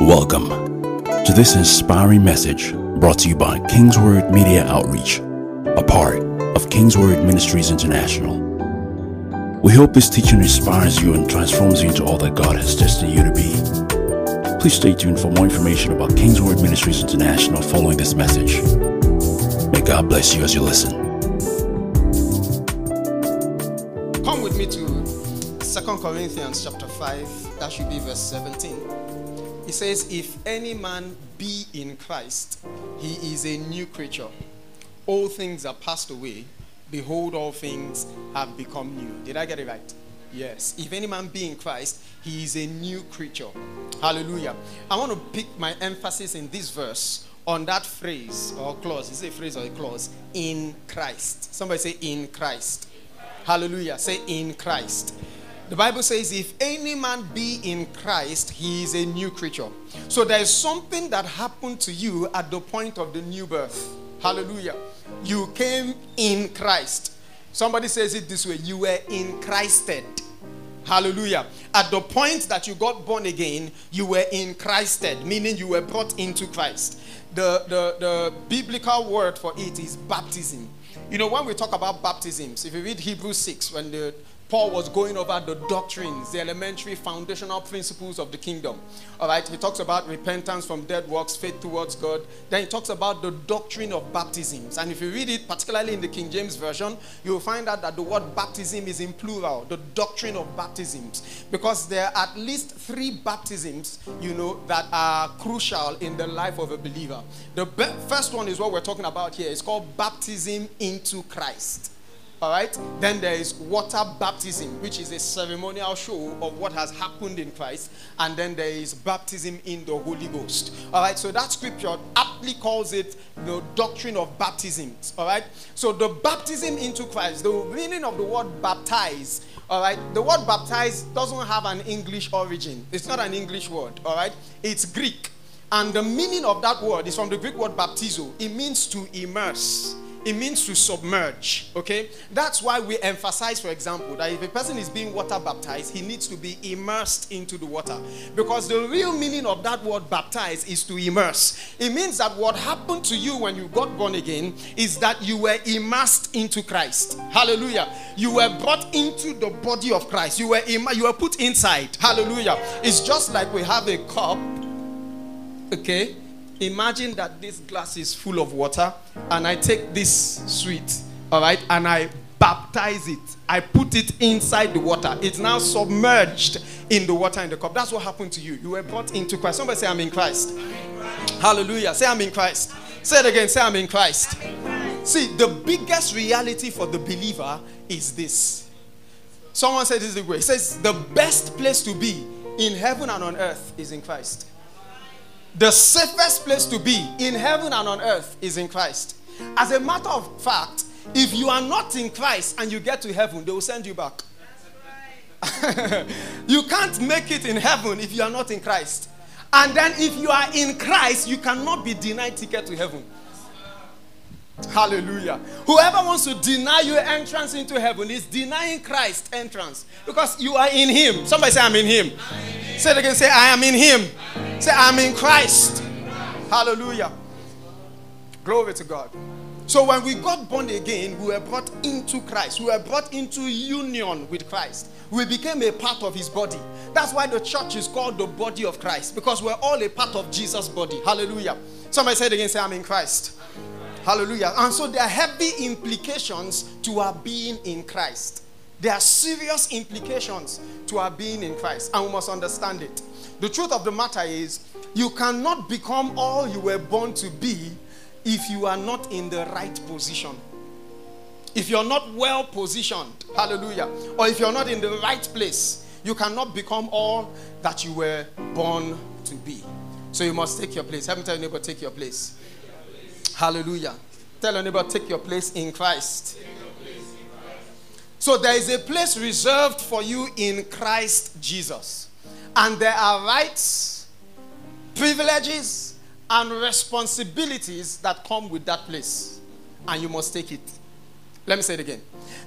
Welcome to this inspiring message brought to you by Kingsword Media Outreach, a part of Kingsword Ministries International. We hope this teaching inspires you and transforms you into all that God has destined you to be. Please stay tuned for more information about Kingsword Ministries International following this message. May God bless you as you listen. Come with me to Second Corinthians chapter 5, that should be verse 17. It says, If any man be in Christ, he is a new creature. All things are passed away. Behold, all things have become new. Did I get it right? Yes. If any man be in Christ, he is a new creature. Hallelujah. I want to pick my emphasis in this verse on that phrase or clause. Is it a phrase or a clause? In Christ. Somebody say, In Christ. Hallelujah. Say, In Christ. The Bible says, if any man be in Christ, he is a new creature. So there is something that happened to you at the point of the new birth. Hallelujah. You came in Christ. Somebody says it this way you were in Christed. Hallelujah. At the point that you got born again, you were in Christed, meaning you were brought into Christ. The, the, the biblical word for it is baptism. You know, when we talk about baptisms, if you read Hebrews 6, when the Paul was going over the doctrines, the elementary foundational principles of the kingdom. All right, he talks about repentance from dead works, faith towards God. Then he talks about the doctrine of baptisms. And if you read it, particularly in the King James Version, you will find out that the word baptism is in plural, the doctrine of baptisms. Because there are at least three baptisms, you know, that are crucial in the life of a believer. The first one is what we're talking about here. It's called baptism into Christ. All right. Then there is water baptism, which is a ceremonial show of what has happened in Christ. And then there is baptism in the Holy Ghost. All right. So that scripture aptly calls it the doctrine of baptisms. All right. So the baptism into Christ, the meaning of the word baptize. All right. The word baptize doesn't have an English origin. It's not an English word. All right. It's Greek. And the meaning of that word is from the Greek word baptizo. It means to immerse it means to submerge. Okay? That's why we emphasize, for example, that if a person is being water baptized, he needs to be immersed into the water. Because the real meaning of that word baptize is to immerse. It means that what happened to you when you got born again is that you were immersed into Christ. Hallelujah. You were brought into the body of Christ. You were Im- you were put inside. Hallelujah. It's just like we have a cup. Okay? Imagine that this glass is full of water and I take this sweet, all right, and I baptize it. I put it inside the water. It's now submerged in the water in the cup. That's what happened to you. You were brought into Christ. Somebody say, I'm in Christ. In Christ. Hallelujah. Say, I'm in Christ. Say it again. Say, I'm in Christ. I'm in Christ. See, the biggest reality for the believer is this. Someone said this the way. He says, the best place to be in heaven and on earth is in Christ. The safest place to be in heaven and on earth is in Christ. As a matter of fact, if you are not in Christ and you get to heaven, they will send you back. you can't make it in heaven if you are not in Christ. And then if you are in Christ, you cannot be denied ticket to heaven. Hallelujah. Whoever wants to deny you entrance into heaven is denying Christ entrance because you are in Him. Somebody say, I'm in Him. I'm in him. Say it again. Say, I am in Him. I'm say, I'm in Christ. Hallelujah. Glory to God. So when we got born again, we were brought into Christ. We were brought into union with Christ. We became a part of his body. That's why the church is called the body of Christ because we're all a part of Jesus' body. Hallelujah. Somebody say it again, say, I'm in Christ. Hallelujah. And so there are heavy implications to our being in Christ. There are serious implications to our being in Christ, and we must understand it. The truth of the matter is, you cannot become all you were born to be if you are not in the right position. If you're not well positioned, hallelujah, or if you're not in the right place, you cannot become all that you were born to be. So you must take your place. Haven't tell your neighbor, take your place. Hallelujah. Tell your neighbor, take your place in Christ. So there is a place reserved for you in Christ Jesus. And there are rights, privileges, and responsibilities that come with that place. And you must take it. Let me say it again.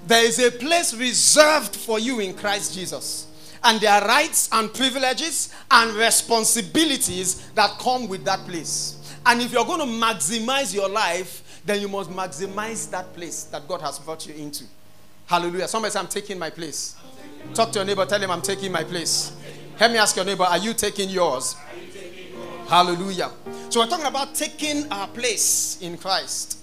There is a place reserved for you in Christ Jesus. and there are rights and privileges and responsibilities that come with that place. And if you're going to maximize your life, then you must maximize that place that God has brought you into. Hallelujah. Somebody say, I'm taking my place. Talk to your neighbor, tell him, I'm taking my place. Help me ask your neighbor, are you taking yours? You taking yours? Hallelujah. So we're talking about taking our place in Christ.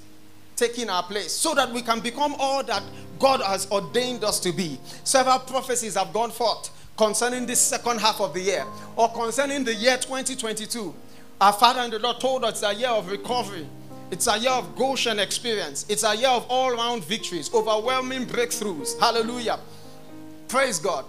Taking our place so that we can become all that God has ordained us to be. Several prophecies have gone forth concerning this second half of the year or concerning the year 2022. Our Father in the Lord told us it's a year of recovery. It's a year of Goshen experience. It's a year of all round victories, overwhelming breakthroughs. Hallelujah. Praise God.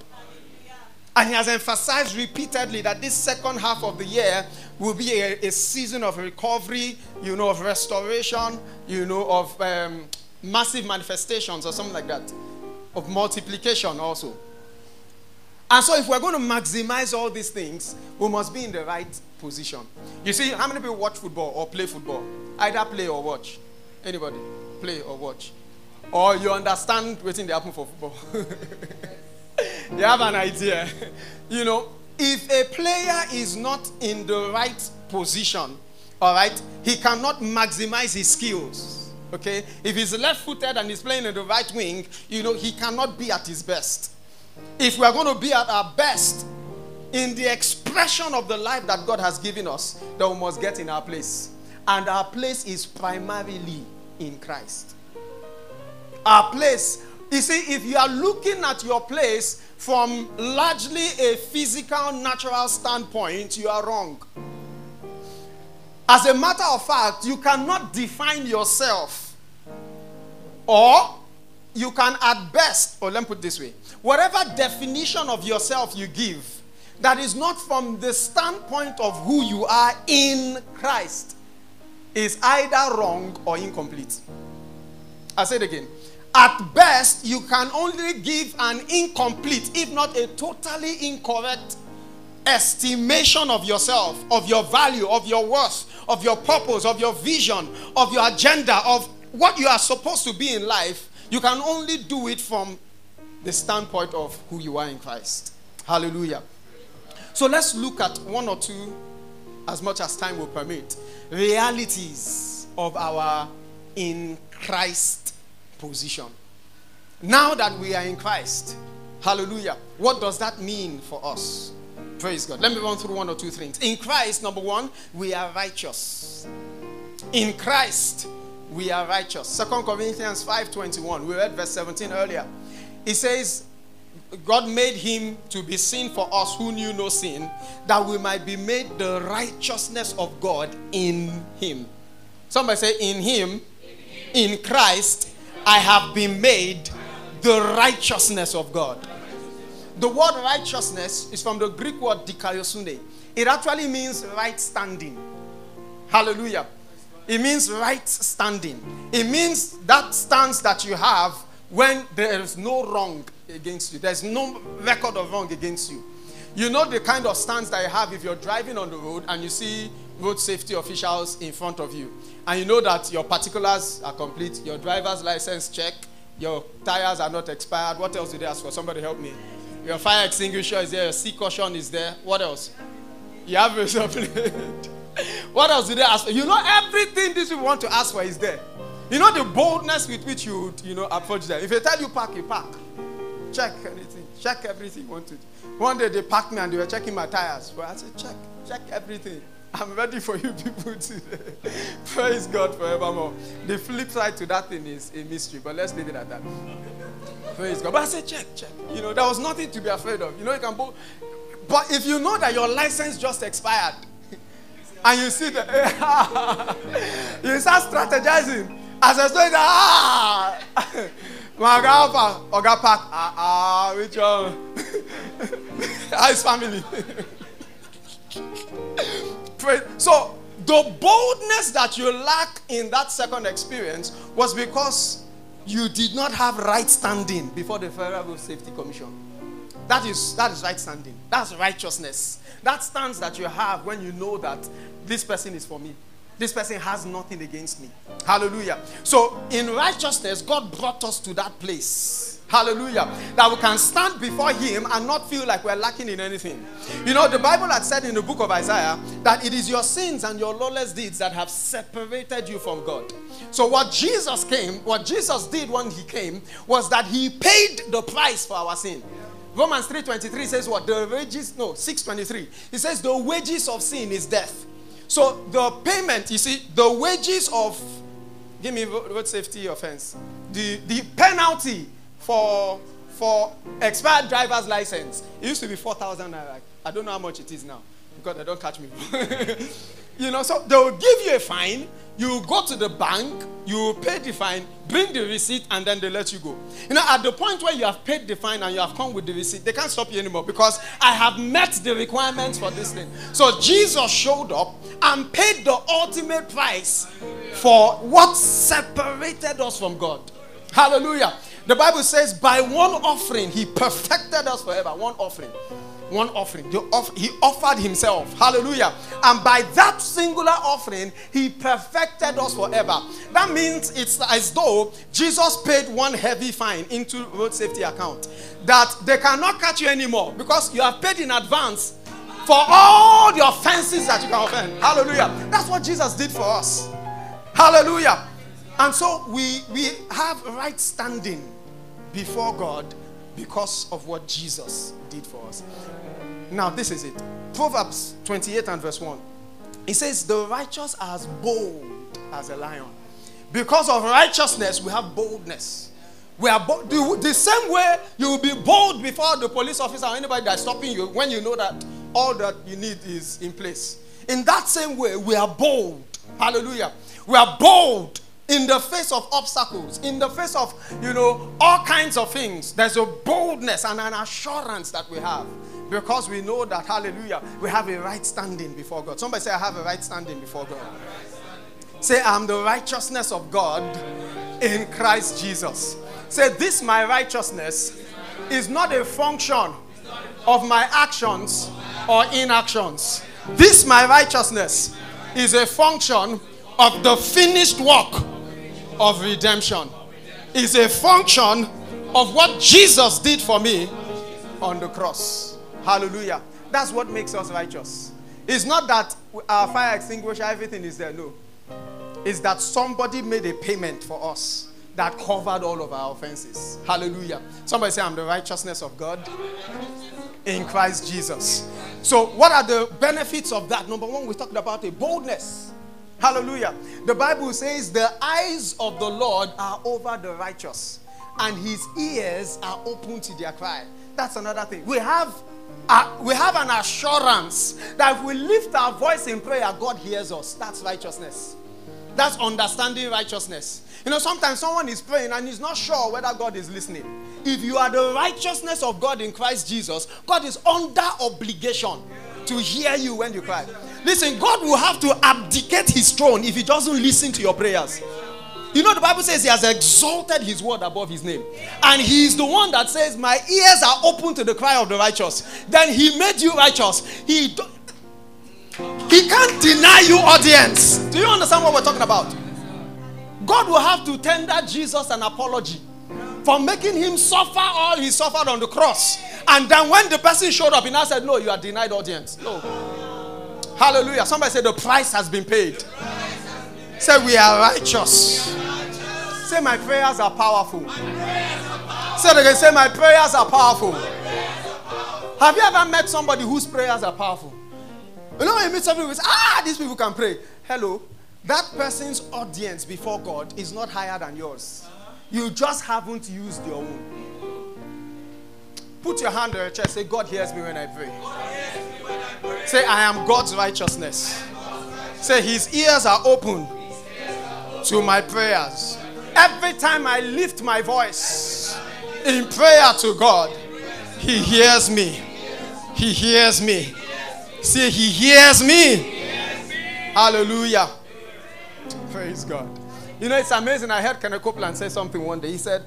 And he has emphasized repeatedly that this second half of the year will be a, a season of recovery, you know, of restoration, you know, of um, massive manifestations or something like that, of multiplication also. And so, if we're going to maximize all these things, we must be in the right position. You see, how many people watch football or play football? Either play or watch. Anybody? Play or watch. Or you understand waiting to happen for football. you have an idea. You know, if a player is not in the right position, all right, he cannot maximize his skills. Okay? If he's left footed and he's playing in the right wing, you know, he cannot be at his best. If we are going to be at our best in the expression of the life that God has given us, then we must get in our place. And our place is primarily in Christ. Our place, you see, if you are looking at your place from largely a physical, natural standpoint, you are wrong. As a matter of fact, you cannot define yourself. Or you can, at best, or let me put this way whatever definition of yourself you give, that is not from the standpoint of who you are in Christ, is either wrong or incomplete. i say it again. At best, you can only give an incomplete, if not a totally incorrect estimation of yourself, of your value, of your worth, of your purpose, of your vision, of your agenda, of what you are supposed to be in life. You can only do it from the standpoint of who you are in Christ. Hallelujah. So let's look at one or two, as much as time will permit, realities of our in Christ position. Now that we are in Christ, hallelujah, what does that mean for us? Praise God. Let me run through one or two things. In Christ, number one, we are righteous. In Christ, we are righteous. Second Corinthians 5:21. We read verse 17 earlier. It says, God made him to be sin for us who knew no sin, that we might be made the righteousness of God in him. Somebody say, In him, in Christ, I have been made the righteousness of God. The word righteousness is from the Greek word dikaiosune. It actually means right standing. Hallelujah. It means right standing. It means that stance that you have when there is no wrong against you. There's no record of wrong against you. You know the kind of stance that you have if you're driving on the road and you see road safety officials in front of you. And you know that your particulars are complete, your driver's license check, your tires are not expired. What else do they ask for? Somebody help me. Your fire extinguisher is there, your C caution is there. What else? You have a plate. what else did they ask? You know everything these people want to ask for is there. You know the boldness with which you you know approach them. If they tell you park, you park. Check anything. Check everything you want to. One day they parked me and they were checking my tires. But I said, check, check everything. I'm ready for you people today. Praise God forevermore. The flip side to that thing is a mystery, but let's leave it at that. Praise God. But I said, check, check. You know, there was nothing to be afraid of. You know, you can both. But if you know that your license just expired, and you see that, you start strategizing. As I said, ah, my grandpa, Oga Park, ah, ah, which one? His family. so, the boldness that you lack in that second experience was because you did not have right standing before the Federal Safety Commission. That is, that is right standing. That's righteousness. That stands that you have when you know that this person is for me. this person has nothing against me. Hallelujah. So, in righteousness, God brought us to that place. Hallelujah. That we can stand before Him and not feel like we're lacking in anything. You know, the Bible had said in the book of Isaiah that it is your sins and your lawless deeds that have separated you from God. So, what Jesus came, what Jesus did when He came, was that He paid the price for our sin. Romans 3:23 says what? The wages, no, 6:23. He says the wages of sin is death. So the payment, you see, the wages of give me road safety offense. The the penalty for for expired driver's license. It used to be 4,000 naira. I don't know how much it is now because they don't catch me. you know, so they will give you a fine you go to the bank, you pay the fine, bring the receipt, and then they let you go. You know, at the point where you have paid the fine and you have come with the receipt, they can't stop you anymore because I have met the requirements for this thing. So Jesus showed up and paid the ultimate price for what separated us from God. Hallelujah. The Bible says, by one offering, he perfected us forever. One offering one offering. He offered himself. Hallelujah. And by that singular offering, he perfected us forever. That means it's as though Jesus paid one heavy fine into road safety account that they cannot catch you anymore because you have paid in advance for all the offenses that you can offend. Hallelujah. That's what Jesus did for us. Hallelujah. And so we we have right standing before God because of what Jesus did for us. Now, this is it. Proverbs 28 and verse 1. It says, The righteous are as bold as a lion. Because of righteousness, we have boldness. We are the, the same way you will be bold before the police officer or anybody that's stopping you when you know that all that you need is in place. In that same way, we are bold. Hallelujah. We are bold in the face of obstacles, in the face of, you know, all kinds of things. There's a boldness and an assurance that we have because we know that, hallelujah, we have a right standing before God. Somebody say, I have a right standing before God. Say, I'm the righteousness of God in Christ Jesus. Say, this my righteousness is not a function of my actions or inactions. This my righteousness is a function of the finished work of redemption. Is a function of what Jesus did for me on the cross. Hallelujah. That's what makes us righteous. It's not that our fire extinguisher, everything is there. No. It's that somebody made a payment for us that covered all of our offenses. Hallelujah. Somebody say, I'm the righteousness of God in Christ Jesus. So, what are the benefits of that? Number one, we talked about a boldness. Hallelujah. The Bible says, The eyes of the Lord are over the righteous, and his ears are open to their cry. That's another thing. We have uh, we have an assurance that if we lift our voice in prayer, God hears us. That's righteousness. That's understanding righteousness. You know, sometimes someone is praying and he's not sure whether God is listening. If you are the righteousness of God in Christ Jesus, God is under obligation to hear you when you cry. Listen, God will have to abdicate his throne if he doesn't listen to your prayers. You know, the Bible says he has exalted his word above his name. And he is the one that says, My ears are open to the cry of the righteous. Then he made you righteous. He, do- he can't deny you audience. Do you understand what we're talking about? God will have to tender Jesus an apology for making him suffer all he suffered on the cross. And then when the person showed up, he now said, No, you are denied audience. No. Hallelujah. Somebody said, The price has been paid. Say, We are righteous. Say, My prayers are powerful. Say again. Say, My prayers are powerful. Have you ever met somebody whose prayers are powerful? You know, when you meet somebody who says, Ah, these people can pray. Hello. That person's audience before God is not higher than yours. You just haven't used your own. Put your hand on your chest. Say, God hears me when I pray. Say, I am God's righteousness. Say, His ears are open to my prayers. Every time I lift my voice in prayer to God, He hears me. He hears me. See, He hears me. Hallelujah. Praise God. You know, it's amazing. I heard Kenneth Copeland say something one day. He said,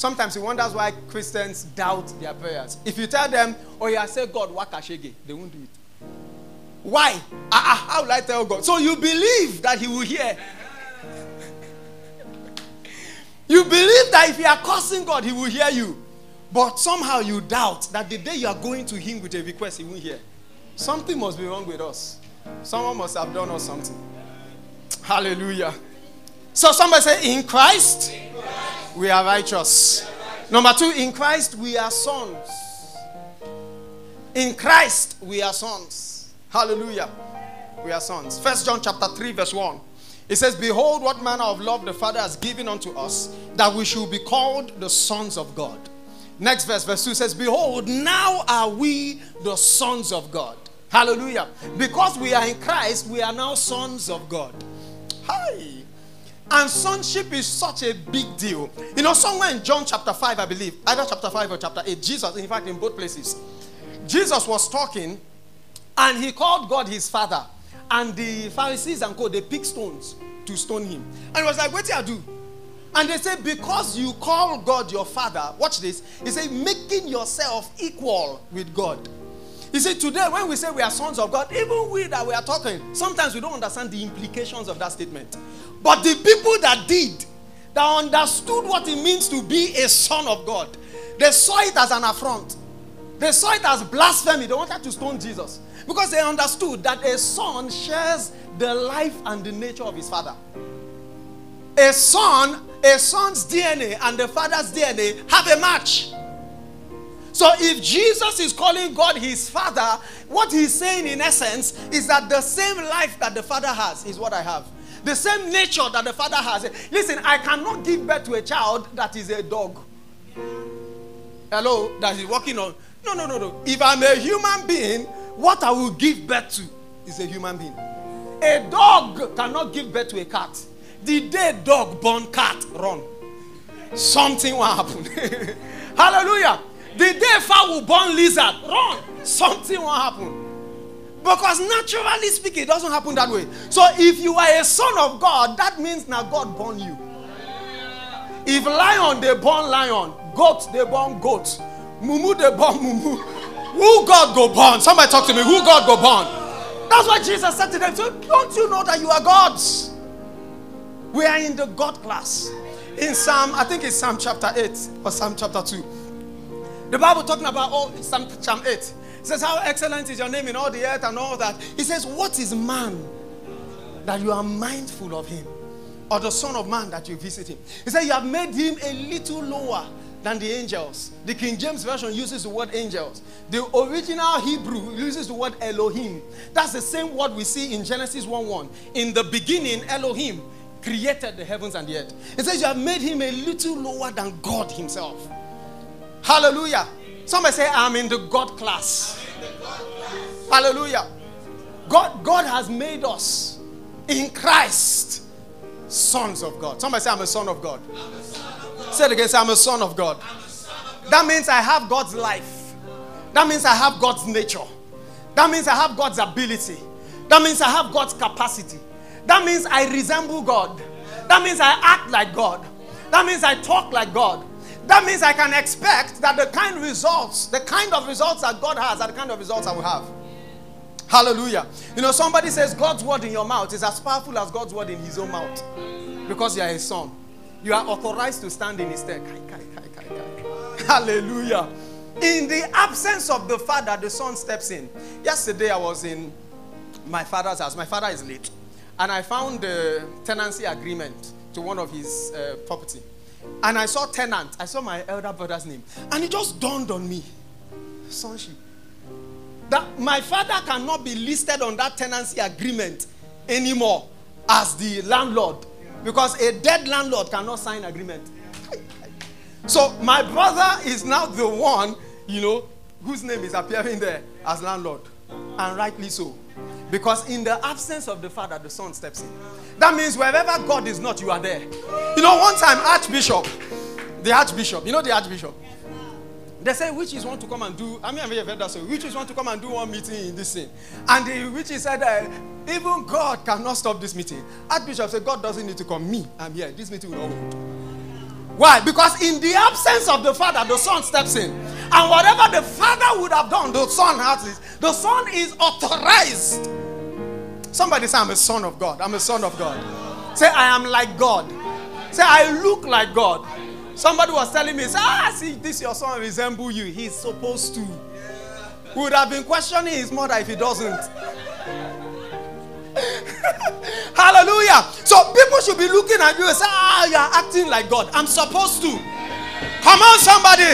Sometimes he wonders why Christians doubt their prayers. If you tell them, oh, yeah, say God, wakashege, they won't do it. Why? Uh, how will I tell God? So you believe that He will hear. you believe that if you are cursing God, He will hear you. But somehow you doubt that the day you are going to Him with a request, He won't hear. Something must be wrong with us. Someone must have done us something. Hallelujah. So somebody say, In Christ, in Christ. we are righteous. Number two, in Christ we are sons. In Christ we are sons. Hallelujah. We are sons. First John chapter 3, verse 1. It says, Behold, what manner of love the Father has given unto us, that we should be called the sons of God. Next verse, verse 2 says, Behold, now are we the sons of God. Hallelujah. Because we are in Christ, we are now sons of God. Hi. And sonship is such a big deal. You know, somewhere in John chapter 5, I believe, either chapter 5 or chapter 8, Jesus, in fact, in both places, Jesus was talking and he called God his father. And the Pharisees and co, they picked stones to stone him. And he was like, What do I do? And they said, Because you call God your father, watch this. He said, making yourself equal with God. He said, Today, when we say we are sons of God, even we that we are talking, sometimes we don't understand the implications of that statement. But the people that did, that understood what it means to be a son of God, they saw it as an affront. They saw it as blasphemy. They wanted to stone Jesus because they understood that a son shares the life and the nature of his father. A son, a son's DNA and the father's DNA have a match. So if Jesus is calling God his father, what he's saying in essence is that the same life that the father has is what I have. The same nature that the father has. Listen, I cannot give birth to a child that is a dog. Hello, that is walking on. No, no, no, no. If I'm a human being, what I will give birth to is a human being. A dog cannot give birth to a cat. The day dog born cat, run. Something will happen. Hallelujah. The day fowl born lizard, run. Something will happen. Because naturally speaking, it doesn't happen that way. So if you are a son of God, that means now God born you. If lion, they born lion. Goat, they born goat. Mumu, they born mumu. Who God go born? Somebody talk to me. Who God go born? That's what Jesus said to them. So don't you know that you are gods? We are in the God class. In Psalm, I think it's Psalm chapter 8 or Psalm chapter 2. The Bible talking about oh, Psalm, Psalm 8. He says, How excellent is your name in all the earth and all that. He says, What is man that you are mindful of him? Or the Son of Man that you visit him? He said, You have made him a little lower than the angels. The King James Version uses the word angels. The original Hebrew uses the word Elohim. That's the same word we see in Genesis 1 1. In the beginning, Elohim created the heavens and the earth. It says, You have made him a little lower than God himself. Hallelujah. Somebody say, I'm in the God class. Hallelujah. God, God has made us in Christ sons of God. Somebody say, I'm a son of God. God. Say it again. Say, I'm a God. Son of God. That means I have God's life. That means I have God's nature. That means I have God's ability. That means I have God's capacity. That means I resemble God. That means I act like God. That means I talk like God. That means I can expect that the kind results, the kind of results that God has, are the kind of results I will have. Hallelujah. You know, somebody says God's word in your mouth is as powerful as God's word in his own mouth. Because you are his son. You are authorized to stand in his stead. Hallelujah. In the absence of the father, the son steps in. Yesterday I was in my father's house. My father is late. And I found the tenancy agreement to one of his uh, property. And I saw tenant. I saw my elder brother's name. And it just dawned on me. Sonship. That my father cannot be listed on that tenancy agreement anymore as the landlord. Because a dead landlord cannot sign agreement. So my brother is now the one, you know, whose name is appearing there as landlord. And rightly so. Because in the absence of the father, the son steps in. That means wherever God is not, you are there. You know, one time, Archbishop, the Archbishop, you know the Archbishop? They say witches want to come and do. I mean, I've heard that. So witches want to come and do one meeting in this thing, and the witches said, uh, even God cannot stop this meeting. Archbishop said, God doesn't need to come. Me, I'm here. This meeting will not hold. Why? Because in the absence of the Father, the Son steps in. And whatever the Father would have done, the Son has it. The Son is authorized. Somebody say, I'm a son of God. I'm a son of God. Say, I am like God. Say, I look like God. Somebody was telling me, say, ah, see, this your son resemble you. He's supposed to. Would have been questioning his mother if he doesn't. Hallelujah. So people should be looking at you and say, ah, you are acting like God. I'm supposed to. Come on, somebody.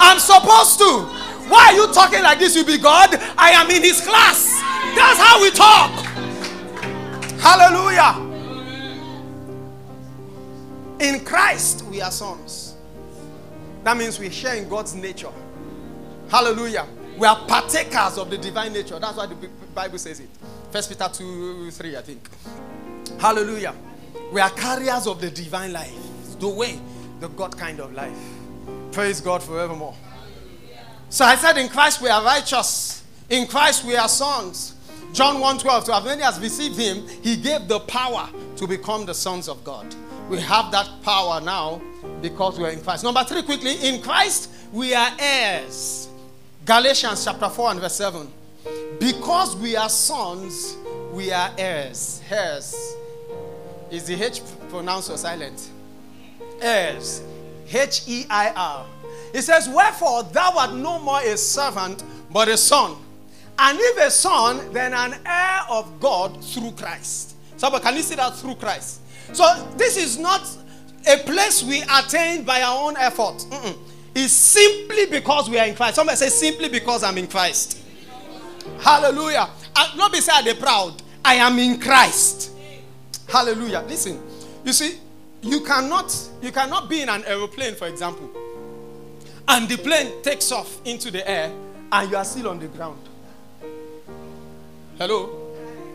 I'm supposed to. Why are you talking like this? You be God. I am in his class. That's how we talk. Hallelujah. In Christ, we are sons. That means we share in God's nature. Hallelujah. We are partakers of the divine nature. That's why the Bible says it. First Peter 2 3, I think. Hallelujah. We are carriers of the divine life. The way, the God kind of life. Praise God forevermore. So I said, in Christ we are righteous. In Christ we are sons. John 1 12, to as many as received him, he gave the power to become the sons of God. We have that power now because we are in Christ. Number three, quickly, in Christ we are heirs. Galatians chapter 4 and verse 7. Because we are sons, we are heirs. Heirs. Is the H pronounced or silent? Heirs. H E I R. It says, Wherefore thou art no more a servant, but a son. And if a son, then an heir of God through Christ. Somebody, can you see that through Christ? So this is not a place we attain by our own effort. Mm-mm. It's simply because we are in Christ. Somebody say, simply because I'm in Christ. Hallelujah. Not be said they proud. I am in Christ. Hallelujah. Listen, you see, you cannot you cannot be in an aeroplane, for example, and the plane takes off into the air and you are still on the ground. Hello?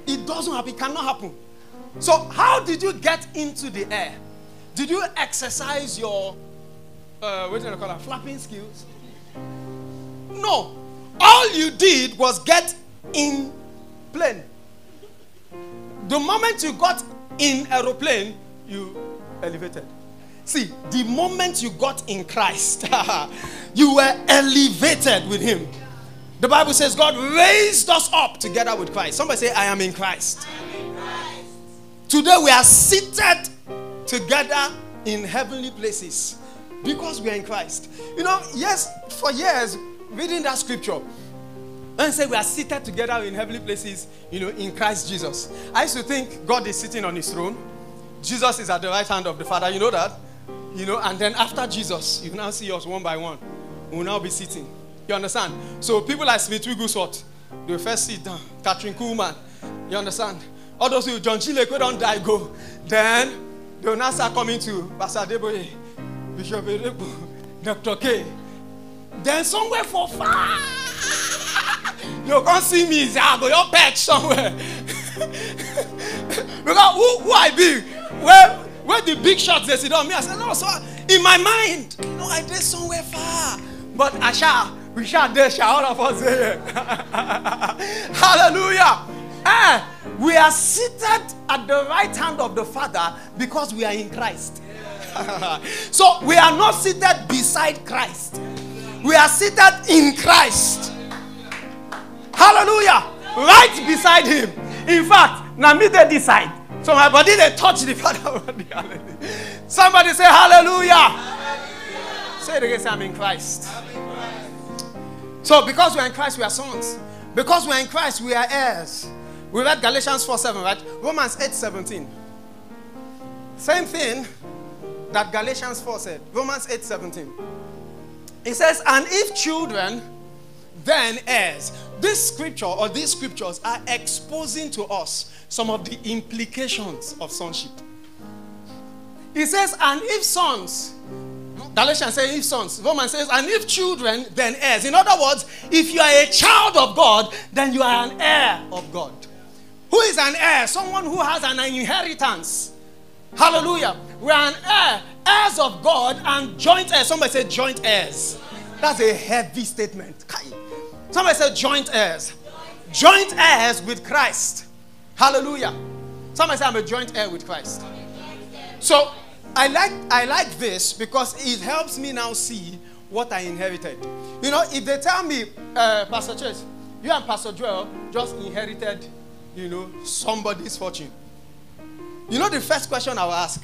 It doesn't happen, it cannot happen. So, how did you get into the air? Did you exercise your uh, what do you call that, Flapping skills? No. All you did was get in plane. The moment you got in aeroplane, you elevated. See, the moment you got in Christ, you were elevated with Him. The Bible says God raised us up together with Christ. Somebody say, I am in Christ. In Christ. Today we are seated together in heavenly places because we are in Christ. You know, yes, for years, reading that scripture, and say we are seated together in heavenly places, you know, in Christ Jesus. I used to think God is sitting on his throne. Jesus is at the right hand of the Father. You know that? You know, and then after Jesus, you now see us one by one. We'll now be sitting. You understand? So people like Smith Wigglesworth, they will first sit down. Kathryn Kuhlman, you understand? All those who John Chile don't die, go. Then they will now start coming to Pastor Adeboye, Bishop Oyedepo, Dr. K. Then somewhere for far, you can't see me. I ah, go your perch somewhere. because who, who I be? Where, where the big shots they sit on me? I said, no, so in my mind, no, I did somewhere far. But I shall, we shall there, shall all of us there. Hallelujah. Eh, we are seated at the right hand of the Father because we are in Christ. so we are not seated beside Christ. We are seated in Christ. Hallelujah. Right beside him. In fact, now me they decide. So my body they touch the Father. Somebody say hallelujah. hallelujah. Say it again. Say I'm in Christ. So because we are in Christ, we are sons. Because we are in Christ, we are heirs. We read Galatians 4 7, right? Romans 8 17. Same thing that Galatians 4 said. Romans 8 17. It says, And if children, then heirs. This scripture or these scriptures are exposing to us some of the implications of sonship. It says, And if sons, Galatians says, if sons. Romans says, and if children, then heirs. In other words, if you are a child of God, then you are an heir of God. Who is an heir? Someone who has an inheritance. Hallelujah. We are an heir, heirs of God and joint heirs. Somebody say joint heirs. That's a heavy statement. Somebody say joint heirs. Joint heirs with Christ. Hallelujah. Somebody say I'm a joint heir with Christ. So I like I like this because it helps me now see what I inherited. You know, if they tell me, uh, Pastor Chase, you and Pastor Joel just inherited, you know, somebody's fortune. You know the first question I will ask?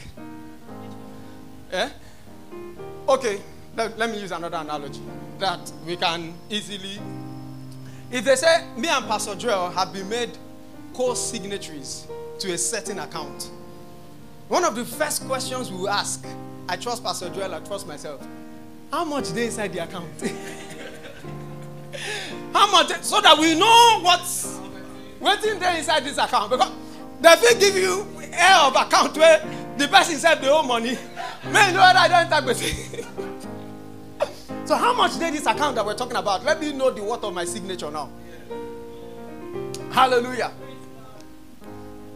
Eh? Okay, let, let me use another analogy that we can easily. If they say me and Pastor Joel have been made co-signatories to a certain account, one of the first questions we will ask, I trust Pastor Joel, I trust myself. How much they inside the account? How much? So that we know what's waiting there inside this account. Because they will give you air of account where the person said the whole money. Man, that I don't enter with So how much did this account that we're talking about? Let me know the worth of my signature now. Hallelujah.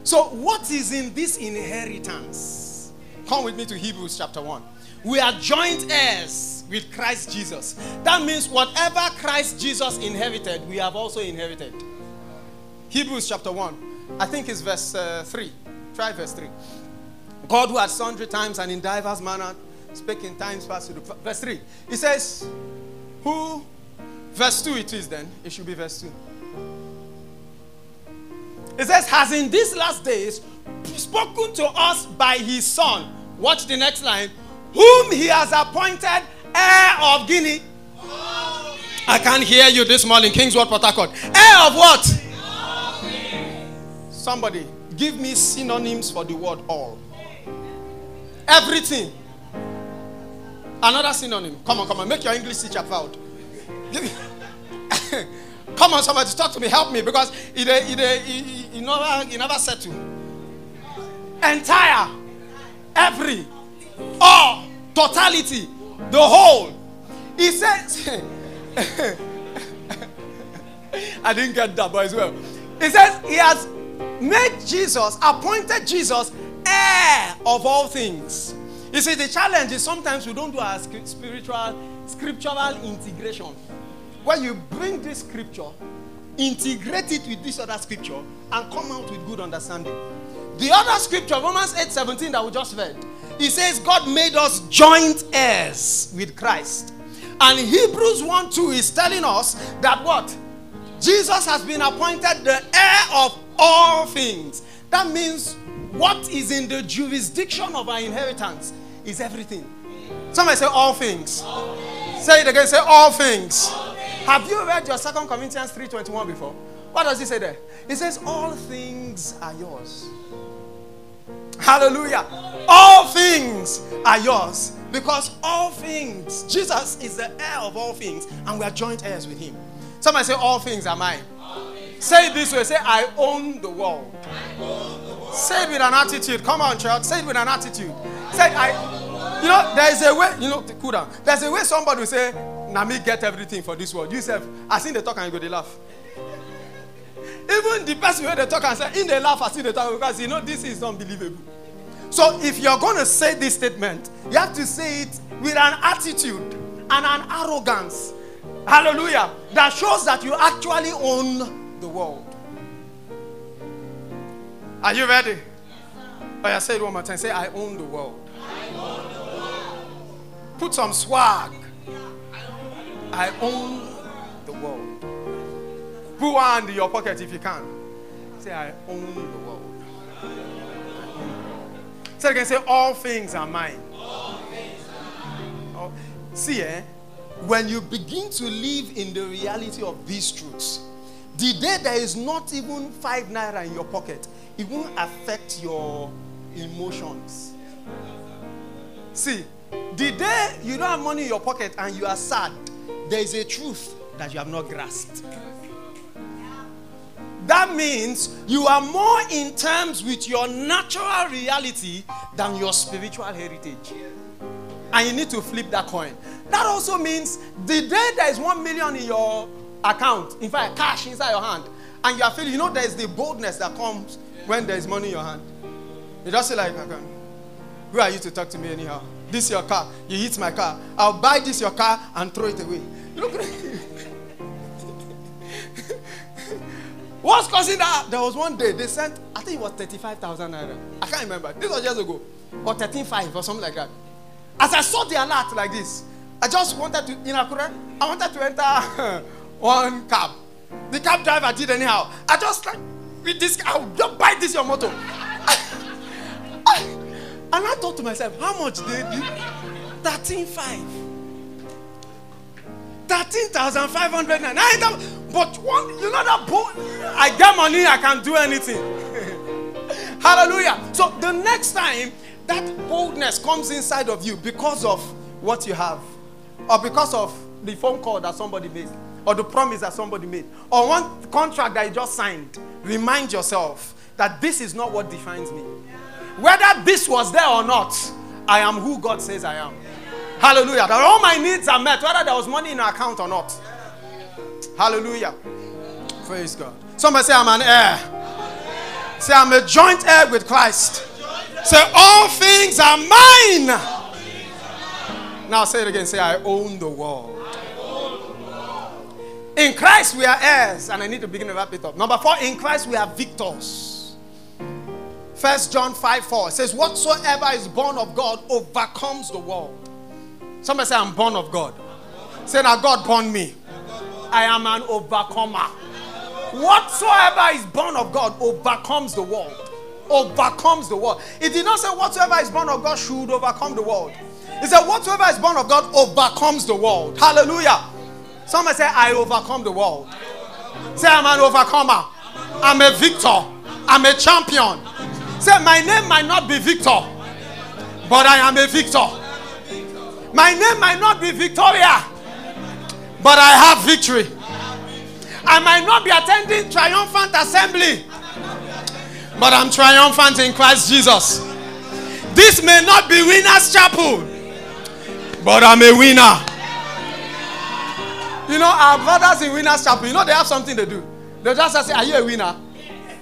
So what is in this inheritance? Come with me to Hebrews chapter 1. We are joint heirs with Christ Jesus. That means whatever Christ Jesus inherited, we have also inherited. Hebrews chapter 1. I think it's verse uh, 3. Try verse 3. God who at sundry times and in divers manner spake in times past to the verse 3. He says, Who verse 2 it is then. It should be verse 2. It says, Has in these last days spoken to us by his son. Watch the next line. Whom he has appointed heir of Guinea. I can't hear you this morning, Kingsword Port Harcourt. Heir of what? Somebody, give me synonyms for the word all. Everything. Another synonym. Come on, come on. Make your English teacher proud. come on, somebody, talk to me. Help me because he, he, he, he, never, he never said to. Entire. Every. All. Totality. The whole. He says. I didn't get that, but as well. He says he has made Jesus, appointed Jesus heir of all things. You see, the challenge is sometimes we don't do our spiritual, scriptural integration. When you bring this scripture, integrate it with this other scripture, and come out with good understanding. The other scripture, Romans 8 17, that we just read, it says, God made us joint heirs with Christ. And Hebrews 1 2 is telling us that what? Jesus has been appointed the heir of all things. That means what is in the jurisdiction of our inheritance is everything. Somebody say all things. all things. Say it again. Say all things. all things. Have you read your Second Corinthians 3.21 before? What does he say there? He says all things are yours. Hallelujah. All things are yours. Because all things, Jesus is the heir of all things, and we are joint heirs with him. Somebody say, All things are mine. Say it this way say, I own the world. World. Say it with an attitude. Come on, church. Say it with an attitude. Say, I. You know, there is a way, you know, cool down. There's a way somebody will say, Now me get everything for this world. You say, I seen the talk and you go, they laugh. Even the person where they talk and say, in the laugh, I see the talk because you know this is unbelievable. So if you're going to say this statement, you have to say it with an attitude and an arrogance Hallelujah. That shows that you actually own the world. Are you ready? Oh, yeah, say it one more time. Say, I own the world. Own the world. Put some swag. I own the world. Put one in your pocket if you can. Say, I own the world. So Say again, say, all things are mine. Things are mine. Oh, see, eh? when you begin to live in the reality of these truths, the day there is not even five naira in your pocket, it won't affect your emotions. See, the day you don't have money in your pocket and you are sad, there is a truth that you have not grasped. That means you are more in terms with your natural reality than your spiritual heritage. And you need to flip that coin. That also means the day there is one million in your account, in fact, cash inside your hand, and you are feeling, you know, there is the boldness that comes when there is money in your hand. You just say, like, who are you to talk to me anyhow? This your car. You hit my car. I'll buy this your car and throw it away. Look at What's causing that? There was one day they sent, I think it was 35,000 naira. I can't remember. This was years ago. Or 13.5 or something like that. As I saw the alert like this, I just wanted to, in Akure, I wanted to enter one cab. The cab driver did anyhow. I just like, with this, I'll just buy this your motor. and I thought to myself, how much did you? 13.5. 13,500 But one, you know that boat, I get money, I can do anything. Hallelujah. So the next time that boldness comes inside of you because of what you have, or because of the phone call that somebody made, or the promise that somebody made, or one contract that you just signed, remind yourself that this is not what defines me. Whether this was there or not, I am who God says I am. Hallelujah. That all my needs are met, whether there was money in our account or not. Hallelujah. Praise God. Somebody say, I'm an heir. Say, I'm a joint heir with Christ. Say, all things are mine. Now say it again. Say, I own the world. In Christ we are heirs. And I need to begin to wrap it up. Number four, in Christ we are victors. First John 5 4 says, Whatsoever is born of God overcomes the world. Somebody say, I'm born of God. Say, now God born me. I am an overcomer. Whatsoever is born of God overcomes the world. Overcomes the world. It did not say whatsoever is born of God should overcome the world. It said whatsoever is born of God overcomes the world. Hallelujah. Somebody say, I overcome the world. Say, I'm an overcomer. I'm a victor. I'm a champion. Say, my name might not be Victor, but I am a victor. My name might not be Victoria, but I have victory. I might not be attending triumphant assembly, but I'm triumphant in Christ Jesus. This may not be Winners Chapel, but I'm a winner. You know, our brothers in Winners Chapel, you know, they have something to do. They just say, Are you a winner?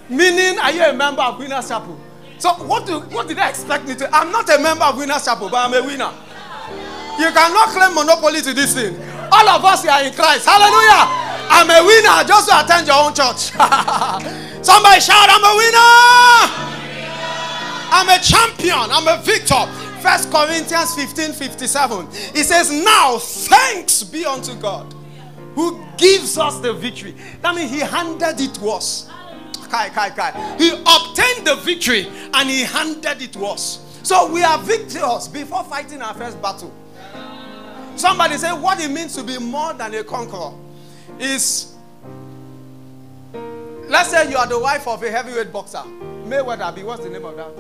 Meaning, are you a member of Winners Chapel? So, what, do, what did they expect me to? I'm not a member of Winners Chapel, but I'm a winner. You cannot claim monopoly to this thing. All of us are in Christ. Hallelujah. I'm a winner just to attend your own church. Somebody shout, I'm a winner. I'm a champion. I'm a victor. First Corinthians 15 57. It says, Now thanks be unto God who gives us the victory. That means he handed it to us. Kai, kai, kai. He obtained the victory and he handed it to us. So we are victorious before fighting our first battle. Somebody say what it means to be more than a conqueror is let's say you are the wife of a heavyweight boxer. Mayweather be what's the name of that?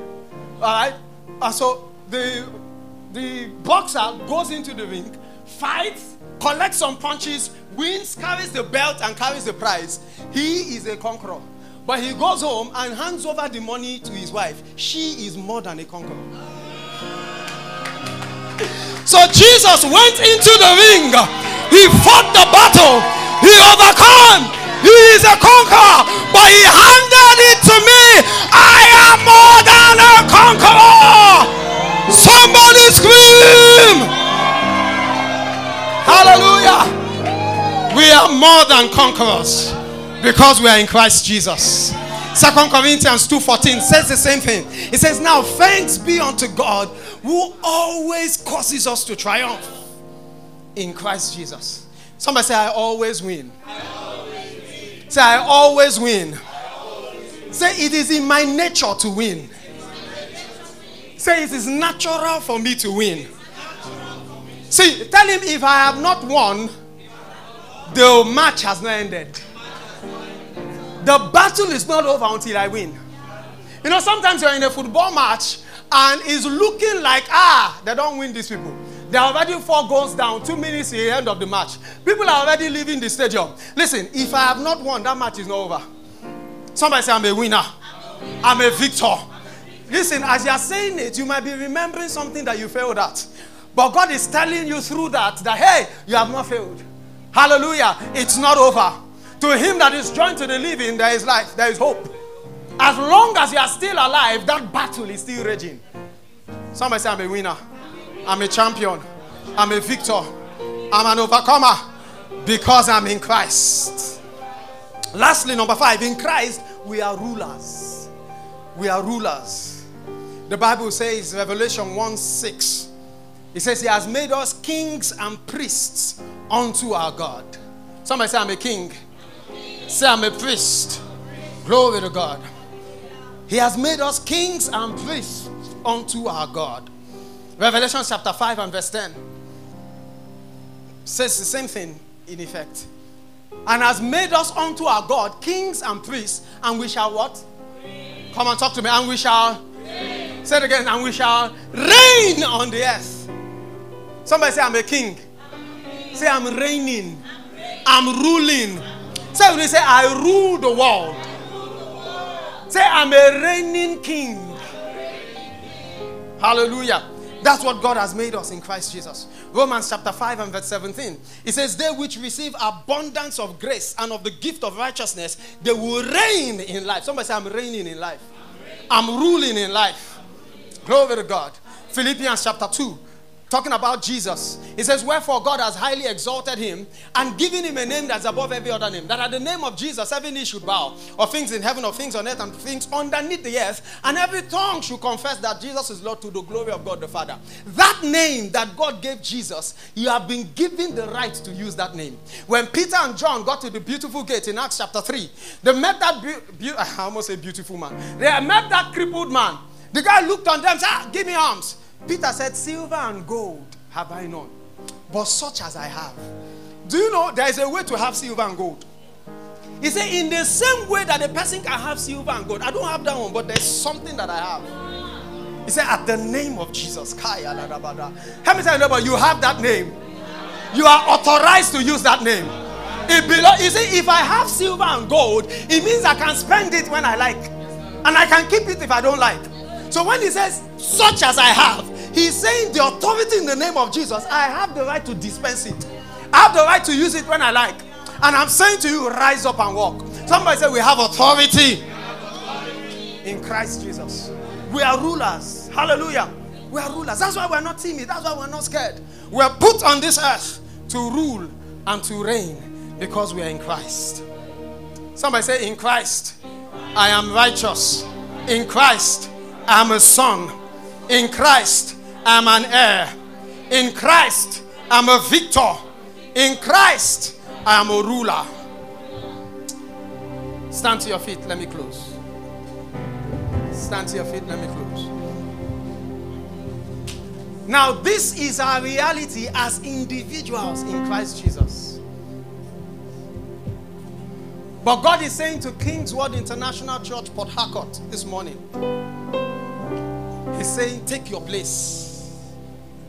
Alright? Uh, so the the boxer goes into the ring, fights, collects some punches, wins, carries the belt, and carries the prize. He is a conqueror. But he goes home and hands over the money to his wife. She is more than a conqueror. So Jesus went into the ring. He fought the battle. He overcame. He is a conqueror. But he handed it to me. I am more than a conqueror. Somebody scream. Hallelujah. We are more than conquerors because we are in Christ Jesus. Second Corinthians 2:14 says the same thing. It says, Now thanks be unto God who always causes us to triumph in Christ Jesus. Somebody say, I always win. I always win. Say, I always win. I always win. Say, it is in my nature to win. Say, it is natural for me to win. See, tell him if I have not won, the match has not ended. The battle is not over until I win. You know, sometimes you're in a football match and it's looking like, ah, they don't win these people. They're already four goals down, two minutes at the end of the match. People are already leaving the stadium. Listen, if I have not won, that match is not over. Somebody say, I'm a winner. I'm a victor. Listen, as you're saying it, you might be remembering something that you failed at. But God is telling you through that, that, hey, you have not failed. Hallelujah. It's not over. To him that is joined to the living, there is life, there is hope. As long as you are still alive, that battle is still raging. Somebody say, I'm a winner. I'm a champion. I'm a victor. I'm an overcomer because I'm in Christ. Lastly, number five, in Christ, we are rulers. We are rulers. The Bible says, Revelation 1 6, He says, He has made us kings and priests unto our God. Somebody say, I'm a king. Say, I'm a priest. Glory to God. He has made us kings and priests unto our God. Revelation chapter 5 and verse 10 says the same thing in effect. And has made us unto our God kings and priests, and we shall what? Reign. Come and talk to me. And we shall reign. say it again, and we shall reign on the earth. Somebody say, I'm a king. I'm king. Say, I'm reigning. I'm. I'm ruling. I'm say, I rule the world. Say, I'm a reigning king. Hallelujah. That's what God has made us in Christ Jesus. Romans chapter 5 and verse 17. It says, They which receive abundance of grace and of the gift of righteousness, they will reign in life. Somebody say, I'm reigning in life. I'm, I'm ruling in life. Glory to God. Philippians chapter 2 talking about Jesus. He says, Wherefore God has highly exalted him and given him a name that's above every other name. That at the name of Jesus, every knee should bow, of things in heaven, of things on earth, and things underneath the earth, and every tongue should confess that Jesus is Lord to the glory of God the Father. That name that God gave Jesus, you have been given the right to use that name. When Peter and John got to the beautiful gate in Acts chapter 3, they met that, be- be- I almost say beautiful man. They met that crippled man. The guy looked on them, and said, ah, Give me arms. Peter said, Silver and gold have I none, but such as I have. Do you know there is a way to have silver and gold? He said, In the same way that a person can have silver and gold, I don't have that one, but there's something that I have. He said, At the name of Jesus. Help me tell you, neighbor, you have that name. You are authorized to use that name. It belongs. You see, if I have silver and gold, it means I can spend it when I like, and I can keep it if I don't like. So when he says, such as I have, he's saying the authority in the name of Jesus, I have the right to dispense it. I have the right to use it when I like. And I'm saying to you, rise up and walk. Somebody say, We have authority in Christ Jesus. We are rulers. Hallelujah. We are rulers. That's why we're not timid. That's why we're not scared. We are put on this earth to rule and to reign because we are in Christ. Somebody say, In Christ, I am righteous. In Christ, I'm a son. In Christ, I'm an heir. In Christ, I'm a victor. In Christ, I am a ruler. Stand to your feet. Let me close. Stand to your feet. Let me close. Now, this is our reality as individuals in Christ Jesus. But God is saying to King's Word International Church, Port Harcourt, this morning He's saying, Take your place.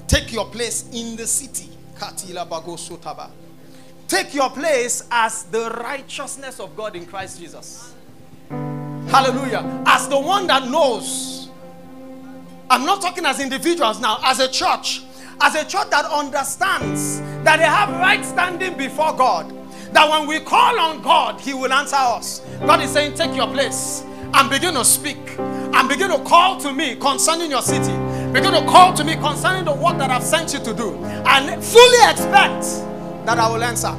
Take your place in the city. Take your place as the righteousness of God in Christ Jesus. Hallelujah. As the one that knows. I'm not talking as individuals now, as a church. As a church that understands that they have right standing before God. That when we call on God, He will answer us. God is saying, Take your place and begin to speak and begin to call to me concerning your city. Begin to call to me concerning the work that I've sent you to do. And fully expect that I will answer.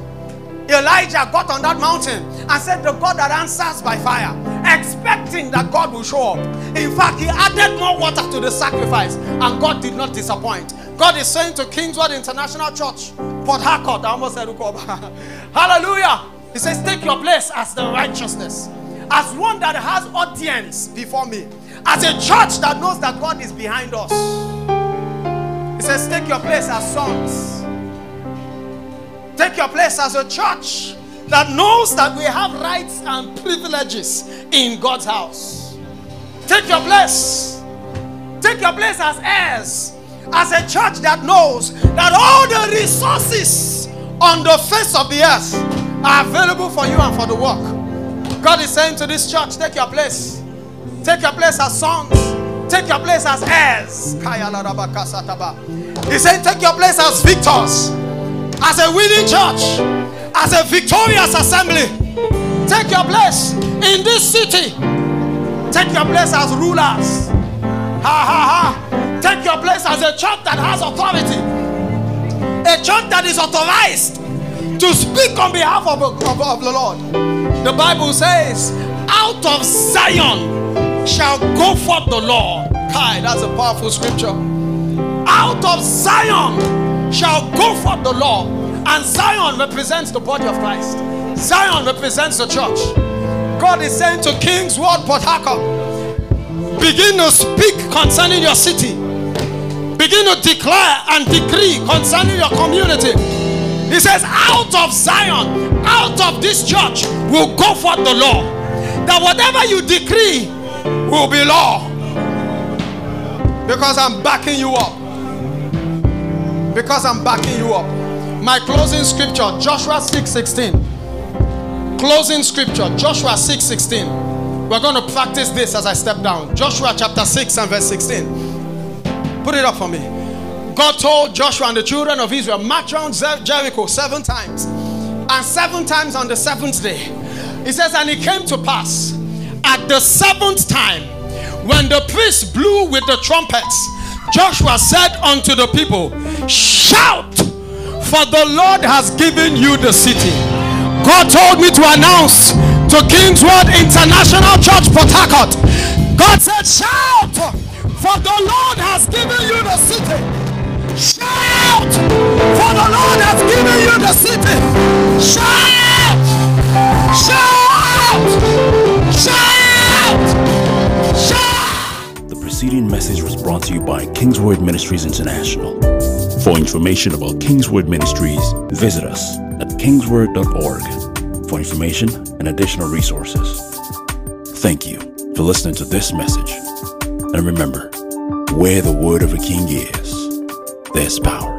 Elijah got on that mountain and said, The God that answers by fire, expecting that God will show up. In fact, he added more water to the sacrifice, and God did not disappoint. God is saying to Kingswood International Church, Port Harcourt, I almost said Hallelujah. He says, Take your place as the righteousness, as one that has audience before me as a church that knows that God is behind us. He says, Take your place as sons. Take your place as a church that knows that we have rights and privileges in God's house. Take your place. Take your place as heirs. As a church that knows that all the resources on the face of the earth are available for you and for the work. God is saying to this church, take your place. Take your place as sons. Take your place as heirs. He said, Take your place as victors, as a winning church, as a victorious assembly. Take your place in this city. Take your place as rulers. Ha ha ha. Take your place as a church that has authority. A church that is authorized to speak on behalf of, of, of the Lord. The Bible says, out of Zion shall go forth the Lord. Kai, that's a powerful scripture. Out of Zion shall go forth the law. And Zion represents the body of Christ. Zion represents the church. God is saying to King's Word Harcourt, begin to speak concerning your city. Begin to declare and decree concerning your community. He says, out of Zion, out of this church will go forth the law. That whatever you decree will be law. Because I'm backing you up. Because I'm backing you up. My closing scripture, Joshua 6 16 closing scripture joshua 6 16 we're going to practice this as i step down joshua chapter 6 and verse 16 put it up for me. God told joshua and the children of israel march around jericho seven times and seven times on the seventh day. He says and it came to pass at the seventh time when the priest blew with the trumpets joshua said unto the people shout for the lord has given you the city. God told me to announce to King's Word International Church Port Harcourt. God said, Shout, for the Lord has given you the city. Shout, for the Lord has given you the city. Shout, shout, shout, shout. The preceding message was brought to you by King's Word Ministries International. For information about King's Word Ministries, visit us at kingsword.org for information and additional resources. Thank you for listening to this message. And remember, where the word of a king is, there's power.